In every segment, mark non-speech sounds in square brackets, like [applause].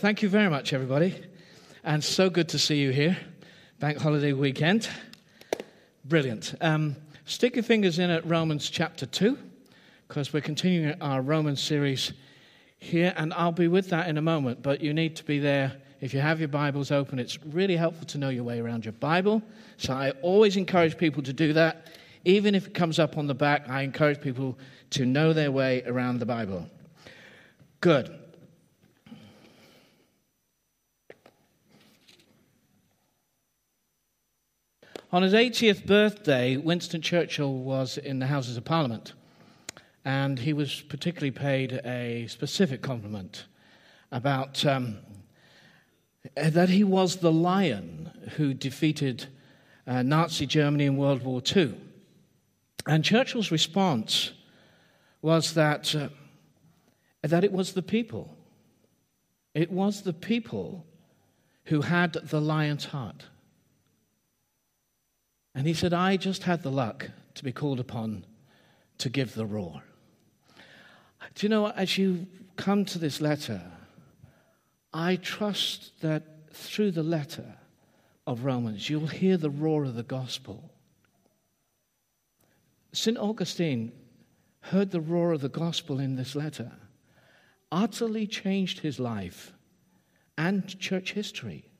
Thank you very much, everybody. And so good to see you here. Bank holiday weekend. Brilliant. Um, stick your fingers in at Romans chapter 2, because we're continuing our Romans series here, and I'll be with that in a moment. But you need to be there if you have your Bibles open. It's really helpful to know your way around your Bible. So I always encourage people to do that. Even if it comes up on the back, I encourage people to know their way around the Bible. Good. On his 80th birthday, Winston Churchill was in the Houses of Parliament, and he was particularly paid a specific compliment about um, that he was the lion who defeated uh, Nazi Germany in World War II. And Churchill's response was that, uh, that it was the people. It was the people who had the lion's heart. And he said, I just had the luck to be called upon to give the roar. Do you know, as you come to this letter, I trust that through the letter of Romans, you'll hear the roar of the gospel. St. Augustine heard the roar of the gospel in this letter, utterly changed his life and church history.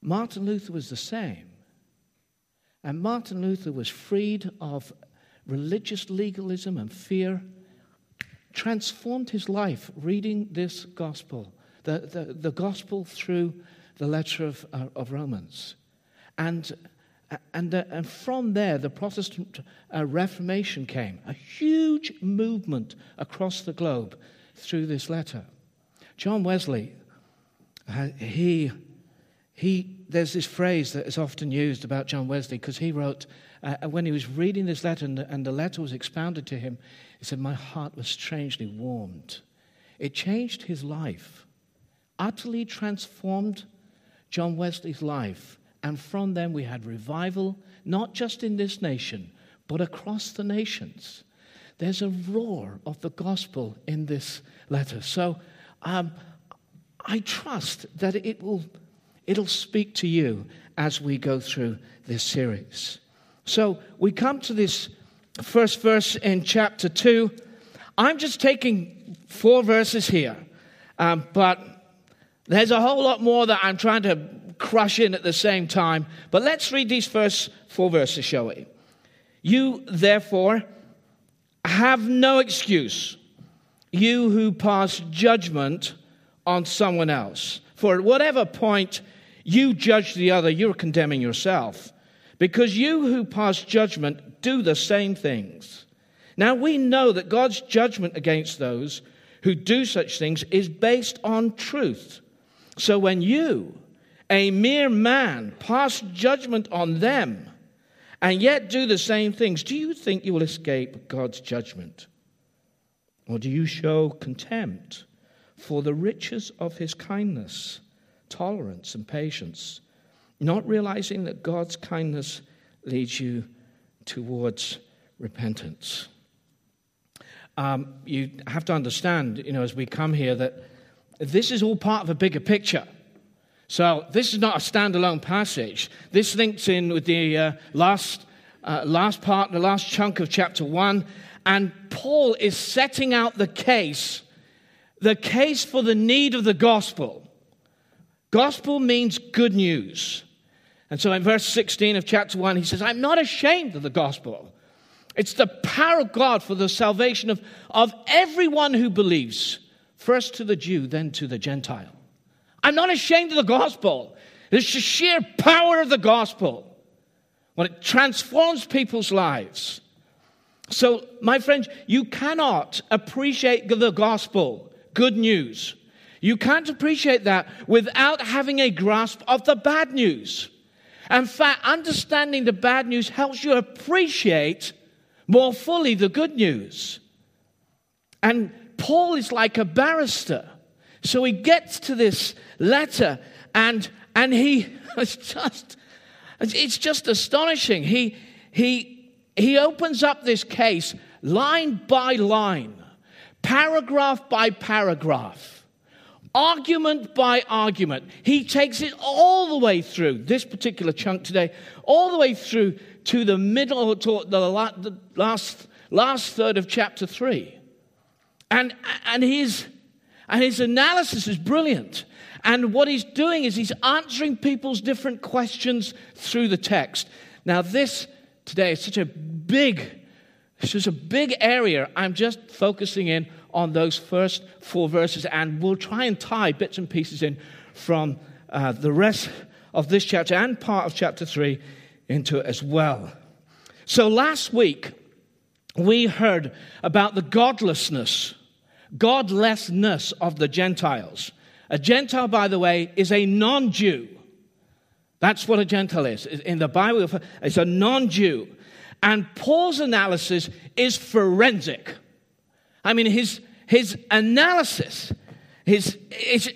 Martin Luther was the same. And Martin Luther was freed of religious legalism and fear, transformed his life reading this gospel, the, the, the gospel through the letter of, uh, of Romans. And, and, uh, and from there, the Protestant uh, Reformation came, a huge movement across the globe through this letter. John Wesley, uh, he he, there's this phrase that is often used about John Wesley because he wrote, uh, when he was reading this letter and the, and the letter was expounded to him, he said, My heart was strangely warmed. It changed his life, utterly transformed John Wesley's life. And from then we had revival, not just in this nation, but across the nations. There's a roar of the gospel in this letter. So um, I trust that it will It'll speak to you as we go through this series. So we come to this first verse in chapter 2. I'm just taking four verses here, um, but there's a whole lot more that I'm trying to crush in at the same time. But let's read these first four verses, shall we? You, therefore, have no excuse, you who pass judgment on someone else. For at whatever point you judge the other, you're condemning yourself. Because you who pass judgment do the same things. Now we know that God's judgment against those who do such things is based on truth. So when you, a mere man, pass judgment on them and yet do the same things, do you think you will escape God's judgment? Or do you show contempt for the riches of his kindness? Tolerance and patience, not realizing that God's kindness leads you towards repentance. Um, you have to understand, you know, as we come here, that this is all part of a bigger picture. So this is not a standalone passage. This links in with the uh, last, uh, last part, the last chunk of chapter one, and Paul is setting out the case, the case for the need of the gospel. Gospel means good news. And so in verse 16 of chapter 1, he says, I'm not ashamed of the gospel. It's the power of God for the salvation of, of everyone who believes, first to the Jew, then to the Gentile. I'm not ashamed of the gospel. It's the sheer power of the gospel when it transforms people's lives. So, my friends, you cannot appreciate the gospel, good news, you can't appreciate that without having a grasp of the bad news. In fact, understanding the bad news helps you appreciate more fully the good news. And Paul is like a barrister. So he gets to this letter and and he [laughs] it's just it's just astonishing. He he he opens up this case line by line, paragraph by paragraph argument by argument. He takes it all the way through this particular chunk today, all the way through to the middle, to the last, last third of chapter 3. And, and, his, and his analysis is brilliant. And what he's doing is he's answering people's different questions through the text. Now, this today is such a big, just a big area. I'm just focusing in on those first four verses, and we'll try and tie bits and pieces in from uh, the rest of this chapter and part of chapter 3 into it as well. So last week, we heard about the godlessness, godlessness of the Gentiles. A Gentile, by the way, is a non Jew. That's what a Gentile is. In the Bible, it's a non Jew. And Paul's analysis is forensic. I mean, his, his analysis his, his,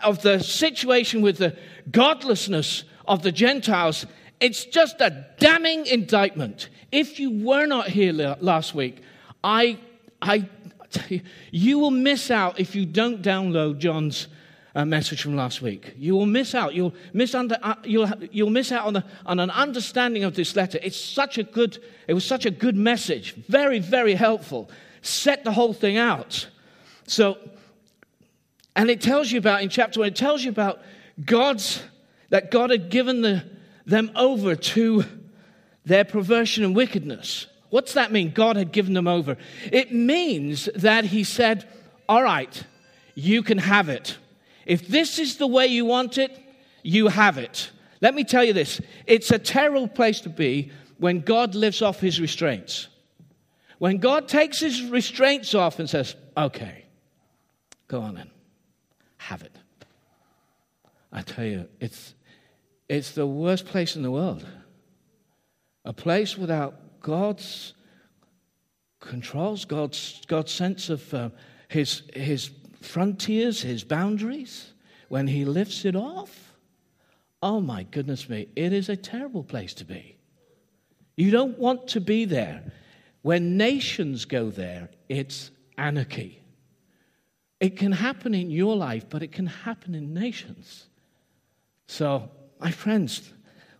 of the situation with the godlessness of the Gentiles, it's just a damning indictment. If you were not here last week, I, I you, will miss out if you don't download John's uh, message from last week. You will miss out. You'll miss, under, uh, you'll, you'll miss out on, the, on an understanding of this letter. It's such a good, it was such a good message. Very, very helpful. Set the whole thing out. So, and it tells you about, in chapter one, it tells you about God's, that God had given the, them over to their perversion and wickedness. What's that mean? God had given them over. It means that He said, All right, you can have it. If this is the way you want it, you have it. Let me tell you this it's a terrible place to be when God lifts off his restraints. When God takes his restraints off and says, okay, go on then, have it. I tell you, it's, it's the worst place in the world. A place without God's controls, God's, God's sense of uh, his, his frontiers, his boundaries, when he lifts it off, oh my goodness me, it is a terrible place to be. You don't want to be there. When nations go there, it's anarchy. It can happen in your life, but it can happen in nations. So, my friends,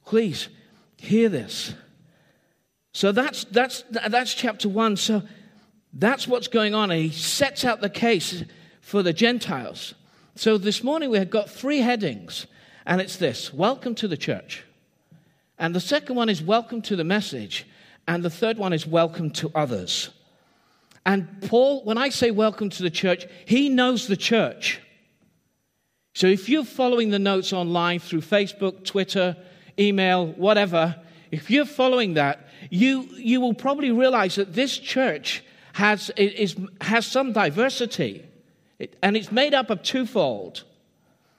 please hear this. So that's, that's, that's chapter one. So that's what's going on. He sets out the case for the Gentiles. So this morning we have got three headings, and it's this Welcome to the church. And the second one is Welcome to the message. And the third one is Welcome to others. And Paul, when I say welcome to the church, he knows the church. So if you're following the notes online through Facebook, Twitter, email, whatever, if you're following that, you, you will probably realize that this church has, is, has some diversity. It, and it's made up of twofold.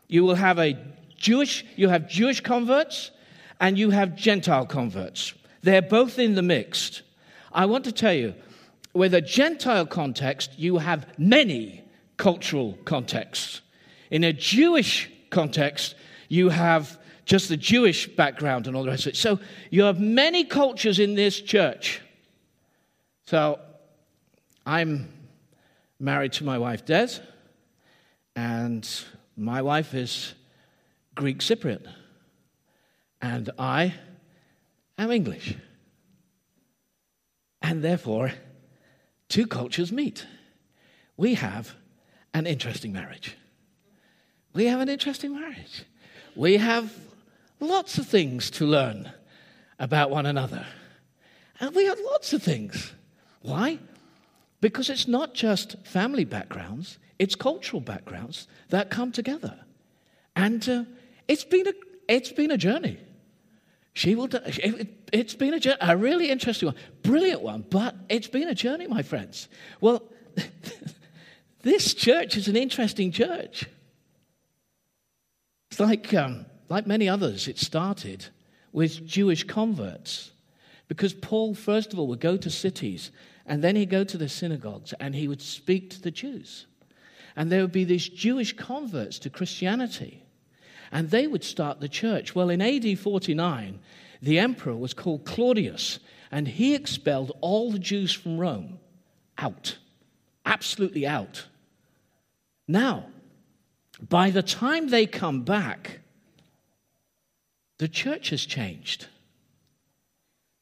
You will have a Jewish, you have Jewish converts and you have Gentile converts. They're both in the mixed. I want to tell you, with a Gentile context, you have many cultural contexts. In a Jewish context, you have just the Jewish background and all the rest of it. So you have many cultures in this church. So I'm married to my wife, Des, and my wife is Greek Cypriot, and I am English. And therefore, two cultures meet. We have an interesting marriage. We have an interesting marriage. We have lots of things to learn about one another. And we have lots of things. Why? Because it's not just family backgrounds, it's cultural backgrounds that come together. And uh, it's, been a, it's been a journey. She will, it, it's been a, a really interesting one, brilliant one, but it's been a journey, my friends. Well, [laughs] this church is an interesting church. It's like, um, like many others, it started with Jewish converts. Because Paul, first of all, would go to cities and then he'd go to the synagogues and he would speak to the Jews. And there would be these Jewish converts to Christianity. And they would start the church. Well, in AD 49, the emperor was called Claudius, and he expelled all the Jews from Rome out. Absolutely out. Now, by the time they come back, the church has changed.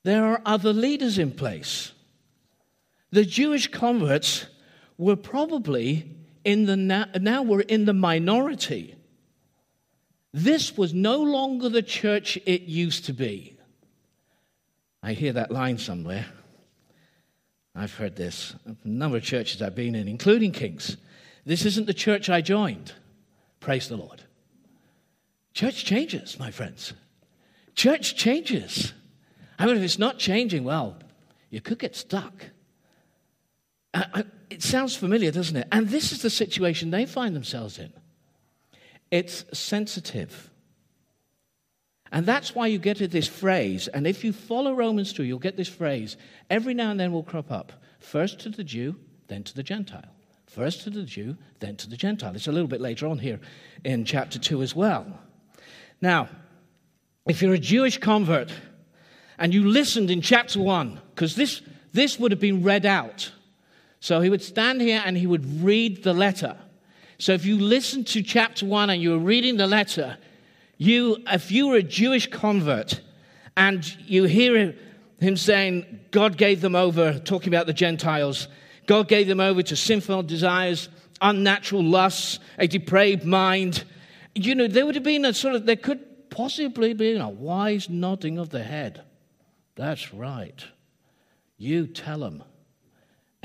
There are other leaders in place. The Jewish converts were probably in the now, now were in the minority. This was no longer the church it used to be. I hear that line somewhere. I've heard this. A number of churches I've been in, including King's. This isn't the church I joined. Praise the Lord. Church changes, my friends. Church changes. I mean, if it's not changing, well, you could get stuck. Uh, uh, it sounds familiar, doesn't it? And this is the situation they find themselves in. It's sensitive. And that's why you get this phrase. And if you follow Romans 2, you'll get this phrase. Every now and then will crop up. First to the Jew, then to the Gentile. First to the Jew, then to the Gentile. It's a little bit later on here in chapter 2 as well. Now, if you're a Jewish convert and you listened in chapter 1, because this, this would have been read out. So he would stand here and he would read the letter. So if you listen to chapter 1 and you're reading the letter, you, if you were a Jewish convert and you hear him saying, God gave them over, talking about the Gentiles, God gave them over to sinful desires, unnatural lusts, a depraved mind. You know, there would have been a sort of, there could possibly be a wise nodding of the head. That's right. You tell them.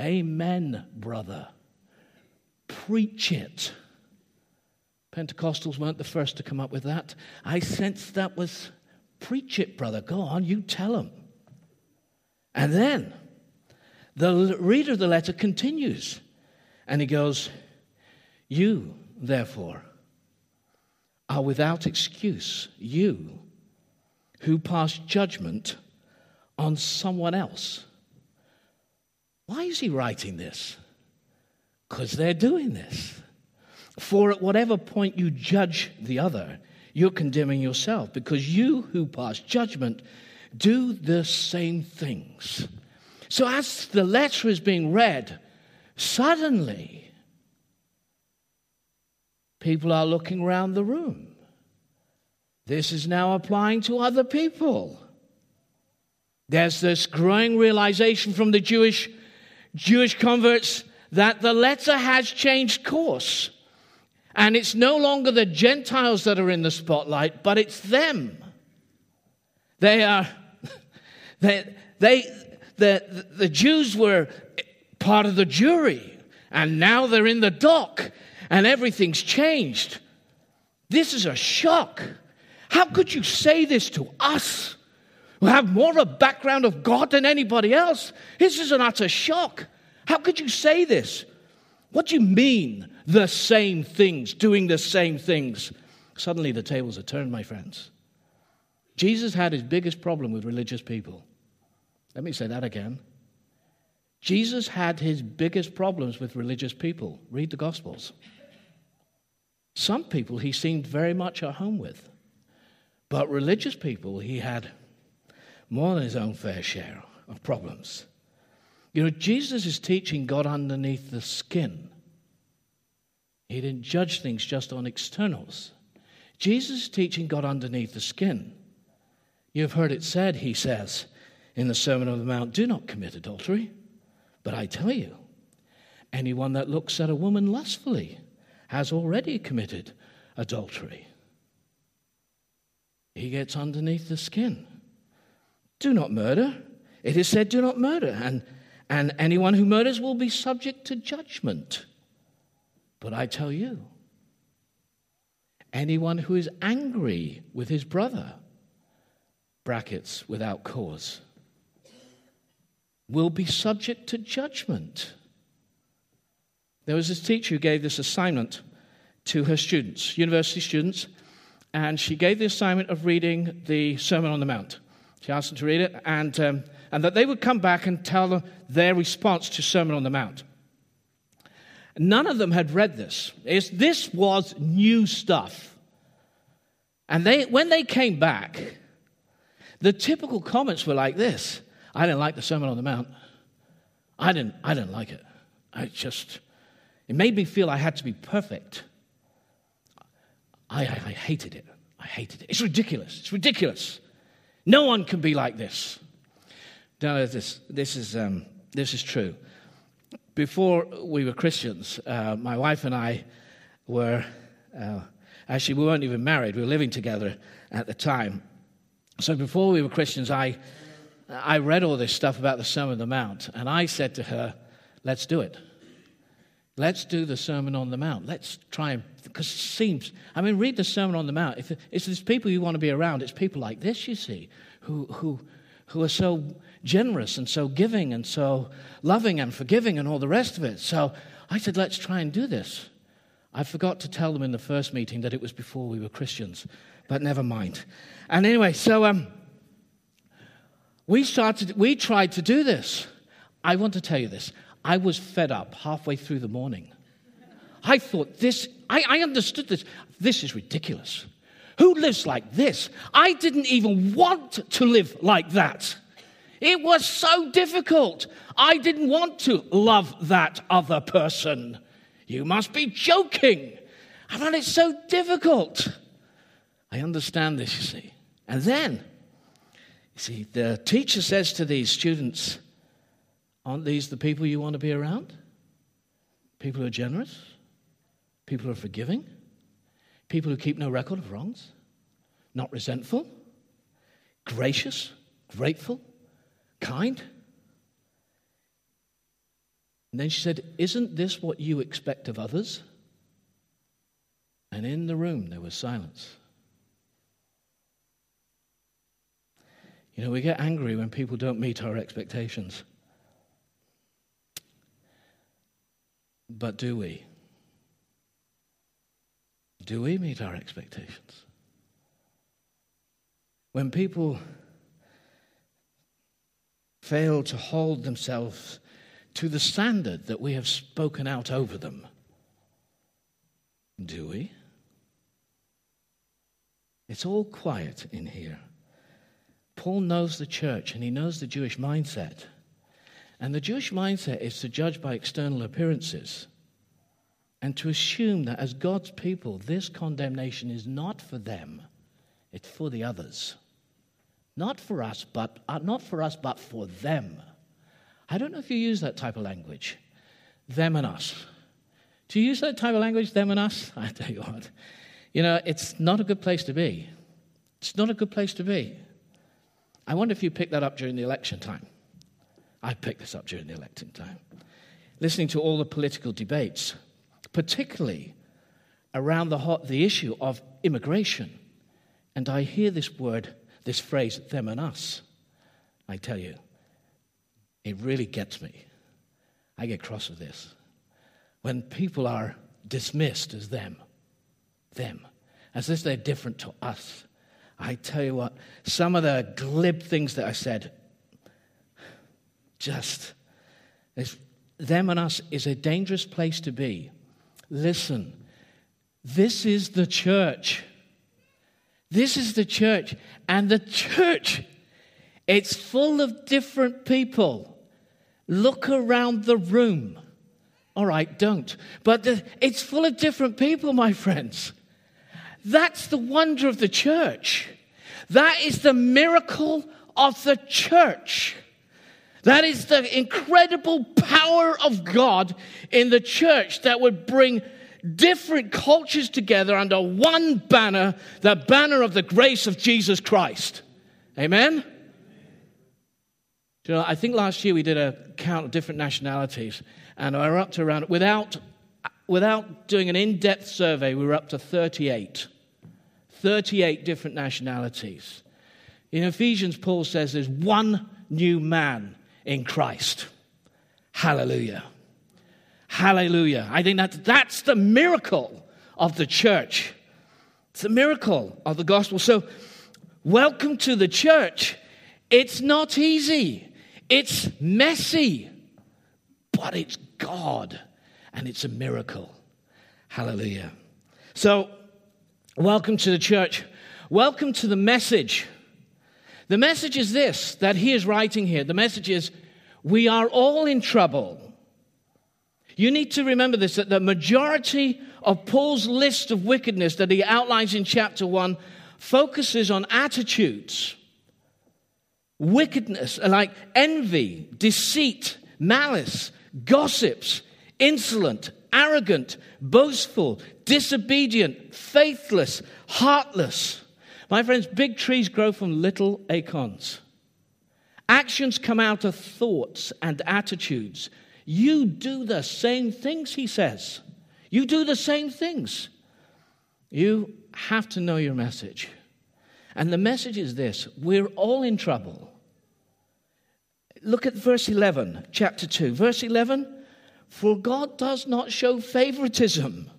Amen, brother. Preach it. Pentecostals weren't the first to come up with that. I sense that was preach it, brother. Go on, you tell them. And then the reader of the letter continues and he goes, You, therefore, are without excuse, you who pass judgment on someone else. Why is he writing this? Because they're doing this. For at whatever point you judge the other, you're condemning yourself, because you who pass judgment do the same things. So, as the letter is being read, suddenly people are looking around the room. This is now applying to other people. There's this growing realization from the Jewish, Jewish converts that the letter has changed course. And it's no longer the Gentiles that are in the spotlight, but it's them. They are, [laughs] they, they, the, the Jews were part of the jury, and now they're in the dock, and everything's changed. This is a shock. How could you say this to us who have more of a background of God than anybody else? This is an utter shock. How could you say this? What do you mean, the same things, doing the same things? Suddenly the tables are turned, my friends. Jesus had his biggest problem with religious people. Let me say that again. Jesus had his biggest problems with religious people. Read the Gospels. Some people he seemed very much at home with, but religious people he had more than his own fair share of problems. You know, Jesus' is teaching God underneath the skin. He didn't judge things just on externals. Jesus' is teaching God underneath the skin. You've heard it said, he says, in the Sermon on the Mount do not commit adultery. But I tell you, anyone that looks at a woman lustfully has already committed adultery. He gets underneath the skin. Do not murder. It is said, do not murder. And, and anyone who murders will be subject to judgment. But I tell you, anyone who is angry with his brother, brackets, without cause, will be subject to judgment. There was this teacher who gave this assignment to her students, university students, and she gave the assignment of reading the Sermon on the Mount. She asked them to read it, and, um, and that they would come back and tell their response to Sermon on the Mount. None of them had read this. It's, this was new stuff. And they, when they came back, the typical comments were like this I didn't like the Sermon on the Mount. I didn't, I didn't like it. I just, it made me feel I had to be perfect. I, I, I hated it. I hated it. It's ridiculous. It's ridiculous. No one can be like this. No, this, this, is, um, this is true. Before we were Christians, uh, my wife and I were, uh, actually, we weren't even married. We were living together at the time. So before we were Christians, I, I read all this stuff about the Sermon on the Mount, and I said to her, let's do it. Let's do the Sermon on the Mount. Let's try and, because it seems, I mean, read the Sermon on the Mount. If it's these people you want to be around, it's people like this, you see, who, who, who are so generous and so giving and so loving and forgiving and all the rest of it. So I said, let's try and do this. I forgot to tell them in the first meeting that it was before we were Christians, but never mind. And anyway, so um, we started, we tried to do this. I want to tell you this. I was fed up halfway through the morning. I thought this, I, I understood this. This is ridiculous. Who lives like this? I didn't even want to live like that. It was so difficult. I didn't want to love that other person. You must be joking. I found it so difficult. I understand this, you see. And then, you see, the teacher says to these students, Aren't these the people you want to be around? People who are generous, people who are forgiving, people who keep no record of wrongs, not resentful, gracious, grateful, kind. And then she said, Isn't this what you expect of others? And in the room there was silence. You know, we get angry when people don't meet our expectations. But do we? Do we meet our expectations? When people fail to hold themselves to the standard that we have spoken out over them, do we? It's all quiet in here. Paul knows the church and he knows the Jewish mindset. And the Jewish mindset is to judge by external appearances and to assume that as God's people, this condemnation is not for them, it's for the others. Not for us, but uh, not for us, but for them. I don't know if you use that type of language, them and us. Do you use that type of language, them and us? [laughs] I tell you what, you know, it's not a good place to be. It's not a good place to be. I wonder if you picked that up during the election time. I picked this up during the election time. Listening to all the political debates, particularly around the, hot, the issue of immigration. And I hear this word, this phrase, them and us. I tell you, it really gets me. I get cross with this. When people are dismissed as them, them, as if they're different to us. I tell you what, some of the glib things that I said just them and us is a dangerous place to be. Listen, this is the church. This is the church. And the church, it's full of different people. Look around the room. All right, don't. But the, it's full of different people, my friends. That's the wonder of the church. That is the miracle of the church. That is the incredible power of God in the church that would bring different cultures together under one banner, the banner of the grace of Jesus Christ. Amen? You know, I think last year we did a count of different nationalities, and we were up to around, without, without doing an in depth survey, we were up to 38. 38 different nationalities. In Ephesians, Paul says there's one new man in Christ. Hallelujah. Hallelujah. I think that that's the miracle of the church. It's the miracle of the gospel. So, welcome to the church. It's not easy, it's messy, but it's God and it's a miracle. Hallelujah. So, welcome to the church. Welcome to the message. The message is this that he is writing here. The message is we are all in trouble. You need to remember this that the majority of Paul's list of wickedness that he outlines in chapter 1 focuses on attitudes, wickedness, like envy, deceit, malice, gossips, insolent, arrogant, boastful, disobedient, faithless, heartless. My friends, big trees grow from little acorns. Actions come out of thoughts and attitudes. You do the same things, he says. You do the same things. You have to know your message. And the message is this we're all in trouble. Look at verse 11, chapter 2. Verse 11 For God does not show favoritism.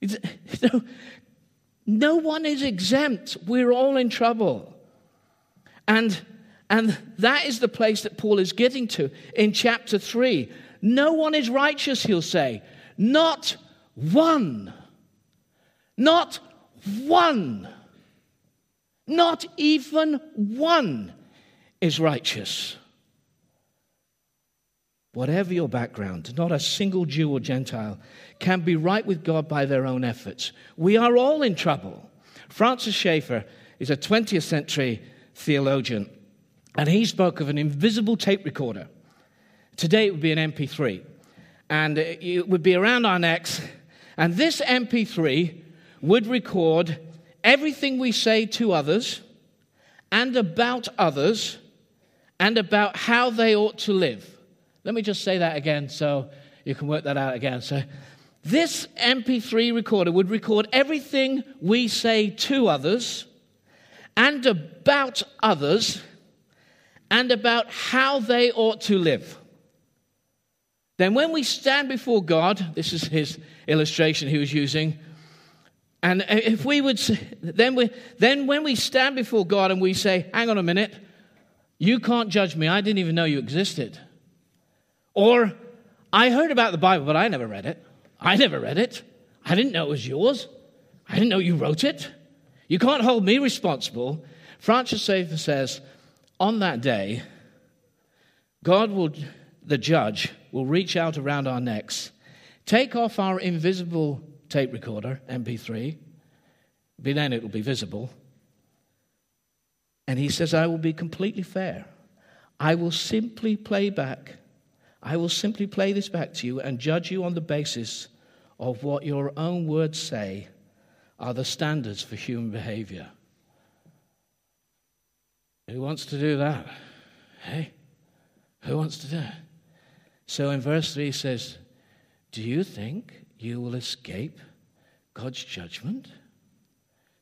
[laughs] No, one is exempt. We're all in trouble. And, and that is the place that Paul is getting to in chapter 3. No one is righteous, he'll say. Not one. Not one. Not even one is righteous. Whatever your background, not a single Jew or Gentile can be right with God by their own efforts. We are all in trouble. Francis Schaeffer is a 20th century theologian, and he spoke of an invisible tape recorder. Today it would be an MP3, and it would be around our necks, and this MP3 would record everything we say to others and about others and about how they ought to live. Let me just say that again so you can work that out again. So, this MP3 recorder would record everything we say to others and about others and about how they ought to live. Then, when we stand before God, this is his illustration he was using, and if we would, then, we, then when we stand before God and we say, hang on a minute, you can't judge me, I didn't even know you existed. Or, I heard about the Bible, but I never read it. I never read it. I didn't know it was yours. I didn't know you wrote it. You can't hold me responsible. Francis Schaeffer says, on that day, God will, the judge, will reach out around our necks, take off our invisible tape recorder, MP3, but then it will be visible. And he says, I will be completely fair. I will simply play back I will simply play this back to you and judge you on the basis of what your own words say are the standards for human behavior. Who wants to do that? Hey? Who wants to do it? So in verse 3 he says, Do you think you will escape God's judgment?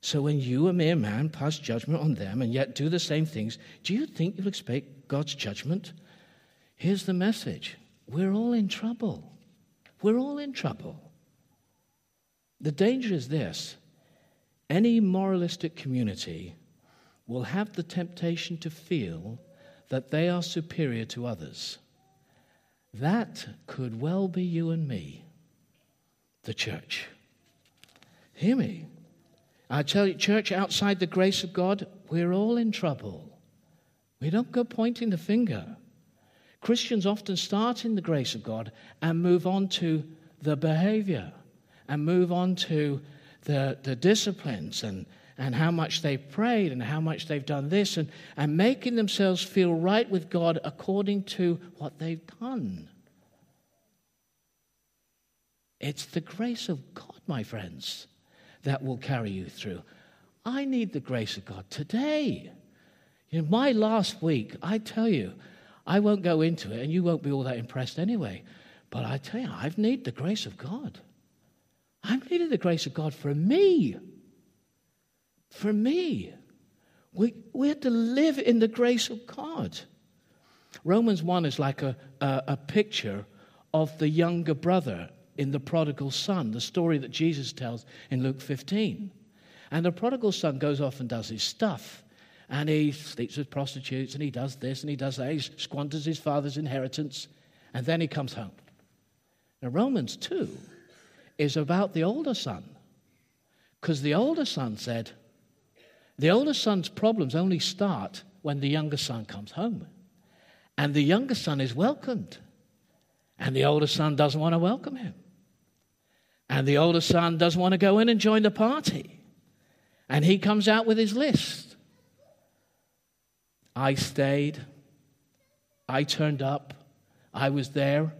So when you, a mere man, pass judgment on them and yet do the same things, do you think you'll escape God's judgment? Here's the message we're all in trouble. We're all in trouble. The danger is this any moralistic community will have the temptation to feel that they are superior to others. That could well be you and me, the church. Hear me. I tell you, church outside the grace of God, we're all in trouble. We don't go pointing the finger. Christians often start in the grace of God and move on to the behavior and move on to the, the disciplines and, and how much they've prayed and how much they've done this and, and making themselves feel right with God according to what they've done. It's the grace of God, my friends, that will carry you through. I need the grace of God today. In my last week, I tell you, I won't go into it, and you won't be all that impressed anyway. But I tell you, I've needed the grace of God. I've needed the grace of God for me. For me. We, we have to live in the grace of God. Romans 1 is like a, a, a picture of the younger brother in the prodigal son, the story that Jesus tells in Luke 15. And the prodigal son goes off and does his stuff and he sleeps with prostitutes and he does this and he does that. He squanders his father's inheritance and then he comes home. Now, Romans 2 is about the older son because the older son said, the older son's problems only start when the younger son comes home. And the younger son is welcomed, and the older son doesn't want to welcome him. And the older son doesn't want to go in and join the party. And he comes out with his list. I stayed. I turned up. I was there.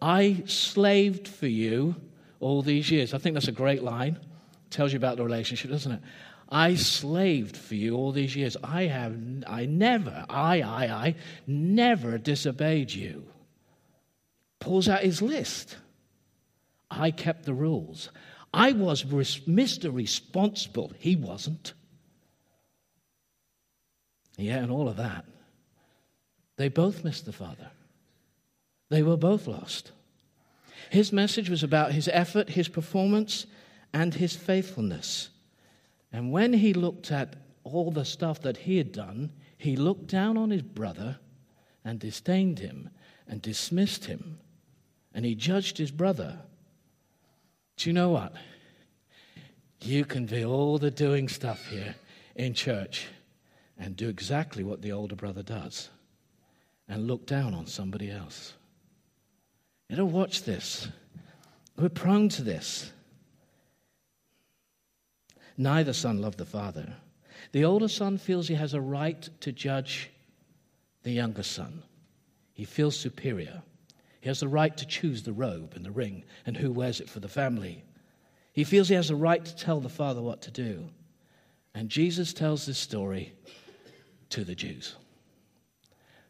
I slaved for you all these years. I think that's a great line. Tells you about the relationship, doesn't it? I slaved for you all these years. I have, I never, I, I, I, never disobeyed you. Pulls out his list. I kept the rules. I was Mr. Responsible. He wasn't. Yeah, and all of that. They both missed the Father. They were both lost. His message was about his effort, his performance, and his faithfulness. And when he looked at all the stuff that he had done, he looked down on his brother and disdained him and dismissed him. And he judged his brother. Do you know what? You can be all the doing stuff here in church and do exactly what the older brother does and look down on somebody else. You know, watch this. We're prone to this. Neither son loved the father. The older son feels he has a right to judge the younger son. He feels superior. He has the right to choose the robe and the ring and who wears it for the family. He feels he has a right to tell the father what to do. And Jesus tells this story to the Jews.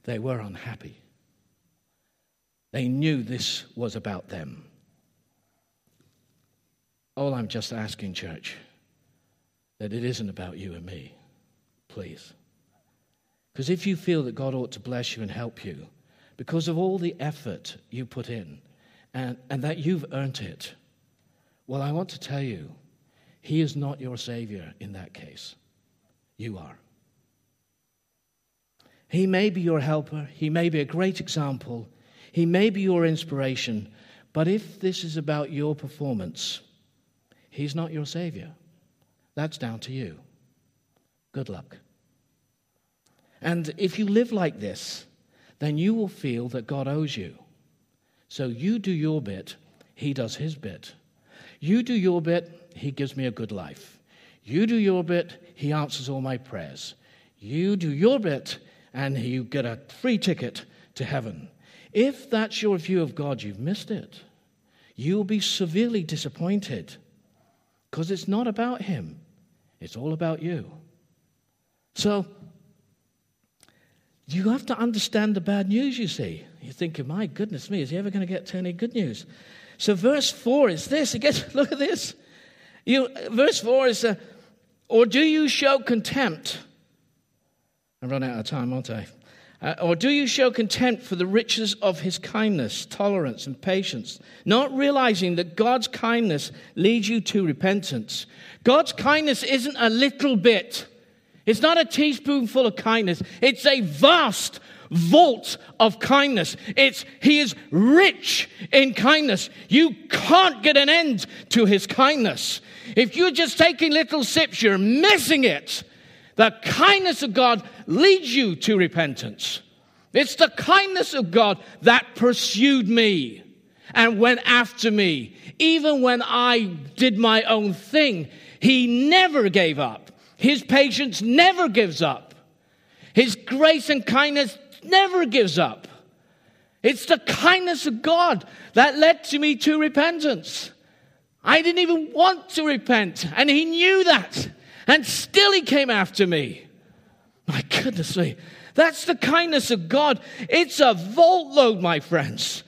They were unhappy. They knew this was about them. All I'm just asking, church, that it isn't about you and me, please. Because if you feel that God ought to bless you and help you because of all the effort you put in and, and that you've earned it, well, I want to tell you, He is not your Savior in that case. You are. He may be your helper, He may be a great example, He may be your inspiration, but if this is about your performance, He's not your Savior. That's down to you. Good luck. And if you live like this, then you will feel that God owes you. So you do your bit, He does His bit. You do your bit, He gives me a good life. You do your bit, He answers all my prayers. You do your bit, and you get a free ticket to heaven. If that's your view of God, you've missed it. You'll be severely disappointed because it's not about Him, it's all about you. So, you have to understand the bad news, you see. You're thinking, my goodness me, is he ever going to get to any good news? So verse 4 is this. [laughs] Again, look at this. You, verse 4 is, uh, or do you show contempt? I run out of time, aren't I? Uh, or do you show contempt for the riches of his kindness, tolerance, and patience, not realizing that God's kindness leads you to repentance? God's kindness isn't a little bit, it's not a teaspoonful of kindness, it's a vast vault of kindness. It's he is rich in kindness. You can't get an end to his kindness. If you're just taking little sips, you're missing it. The kindness of God leads you to repentance. It's the kindness of God that pursued me and went after me. Even when I did my own thing, He never gave up. His patience never gives up. His grace and kindness never gives up. It's the kindness of God that led to me to repentance. I didn't even want to repent, and He knew that, and still He came after me. My goodness me. That's the kindness of God. It's a vault load, my friends.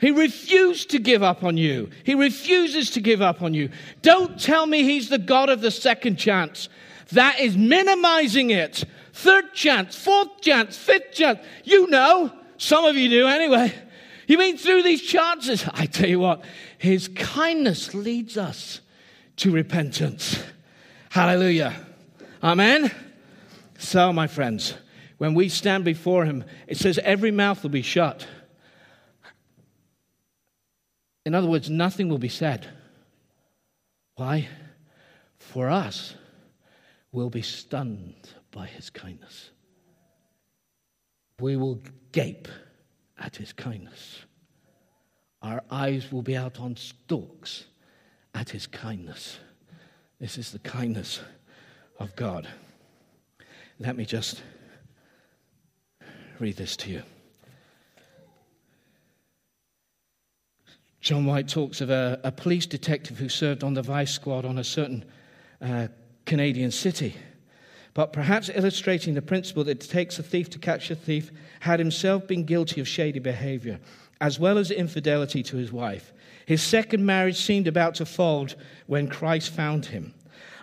He refused to give up on you. He refuses to give up on you. Don't tell me He's the God of the second chance. That is minimizing it third chance, fourth chance, fifth chance. You know, some of you do anyway. You mean through these chances? I tell you what, His kindness leads us to repentance. Hallelujah. Amen. So, my friends, when we stand before Him, it says every mouth will be shut. In other words, nothing will be said. Why? For us, we'll be stunned by his kindness. We will gape at his kindness. Our eyes will be out on stalks at his kindness. This is the kindness of God. Let me just read this to you. John White talks of a, a police detective who served on the vice squad on a certain uh, Canadian city. But perhaps illustrating the principle that it takes a thief to catch a thief, had himself been guilty of shady behavior, as well as infidelity to his wife. His second marriage seemed about to fold when Christ found him.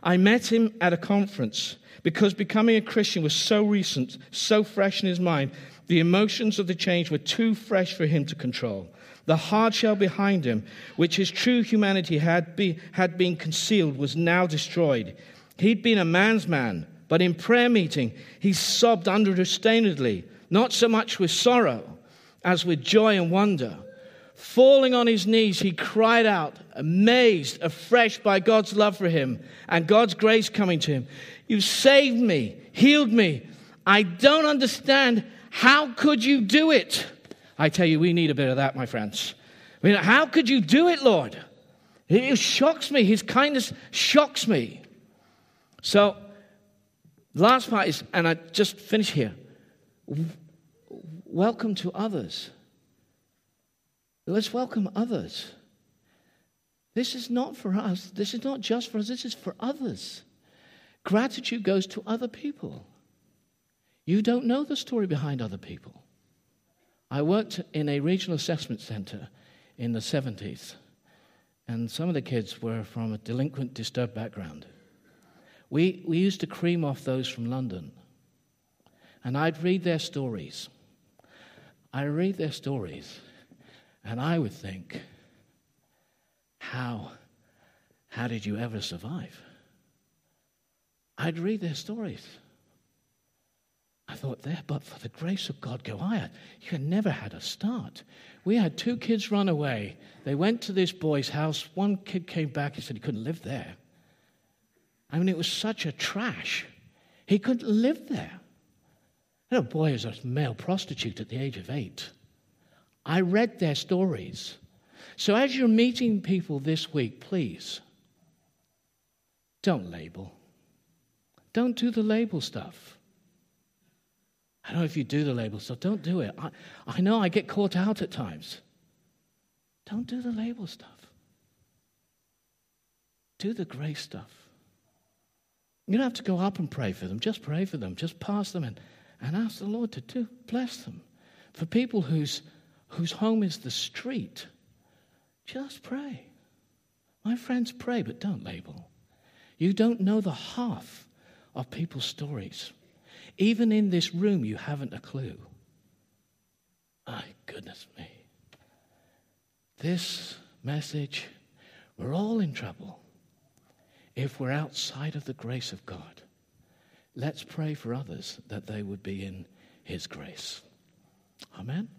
I met him at a conference because becoming a Christian was so recent, so fresh in his mind, the emotions of the change were too fresh for him to control. The hard shell behind him, which his true humanity had, be, had been concealed, was now destroyed. He'd been a man's man, but in prayer meeting, he sobbed unrestrainedly, not so much with sorrow as with joy and wonder. Falling on his knees, he cried out, amazed afresh by God's love for him and God's grace coming to him. You saved me, healed me. I don't understand. How could you do it? I tell you, we need a bit of that, my friends. I mean, how could you do it, Lord? It shocks me. His kindness shocks me. So, last part is, and I just finish here. Welcome to others. Let's welcome others. This is not for us. This is not just for us. This is for others. Gratitude goes to other people. You don't know the story behind other people. I worked in a regional assessment center in the 70s, and some of the kids were from a delinquent, disturbed background. We, we used to cream off those from London, and I'd read their stories. I read their stories, and I would think, how, how did you ever survive? I'd read their stories. I thought, there, but for the grace of God, go I, you had never had a start. We had two kids run away. They went to this boy's house. One kid came back. He said he couldn't live there. I mean, it was such a trash. He couldn't live there. A boy was a male prostitute at the age of eight. I read their stories. So as you're meeting people this week, please don't label. Don't do the label stuff. I don't know if you do the label stuff. Don't do it. I, I know I get caught out at times. Don't do the label stuff. Do the grace stuff. You don't have to go up and pray for them. Just pray for them. Just pass them and, and ask the Lord to do, bless them. For people whose, whose home is the street, just pray. My friends, pray, but don't label. You don't know the half of people's stories. Even in this room, you haven't a clue. My goodness me. This message, we're all in trouble if we're outside of the grace of God. Let's pray for others that they would be in His grace. Amen.